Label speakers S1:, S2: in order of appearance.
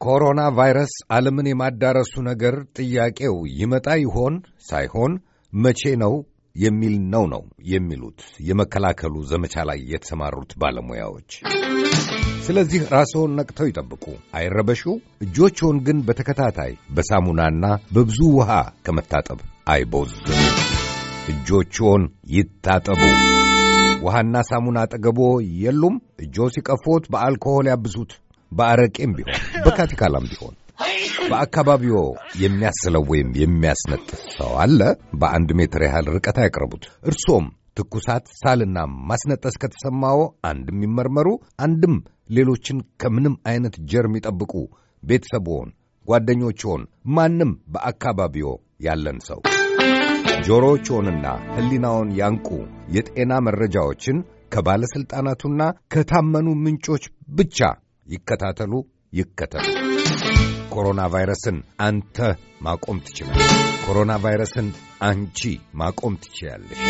S1: ኮሮና ቫይረስ ዓለምን የማዳረሱ ነገር ጥያቄው ይመጣ ይሆን ሳይሆን መቼ ነው የሚል ነው ነው የሚሉት የመከላከሉ ዘመቻ ላይ የተሰማሩት ባለሙያዎች። ስለዚህ ራስዎን ነቅተው ይጠብቁ፣ አይረበሹ። እጆችዎን ግን በተከታታይ በሳሙናና በብዙ ውሃ ከመታጠብ አይቦዝኑ። እጆችዎን ይታጠቡ። ውሃና ሳሙና አጠገቦ የሉም? እጆ ሲቀፎት በአልኮሆል ያብሱት። በአረቄም ቢሆን በካቲካላም ቢሆን በአካባቢዎ የሚያስለው ወይም የሚያስነጥስ ሰው አለ? በአንድ ሜትር ያህል ርቀት አይቅረቡት። እርሶም ትኩሳት፣ ሳልና ማስነጠስ ከተሰማዎ አንድም ይመርመሩ፣ አንድም ሌሎችን ከምንም አይነት ጀርም ይጠብቁ። ቤተሰብዎን፣ ጓደኞችዎን፣ ማንም በአካባቢዎ ያለን ሰው ጆሮዎችዎንና ሕሊናውን ያንቁ። የጤና መረጃዎችን ከባለሥልጣናቱና ከታመኑ ምንጮች ብቻ ይከታተሉ፣ ይከተሉ። ኮሮና ቫይረስን አንተ ማቆም ትችላለህ። ኮሮና ቫይረስን አንቺ ማቆም ትችላለሽ።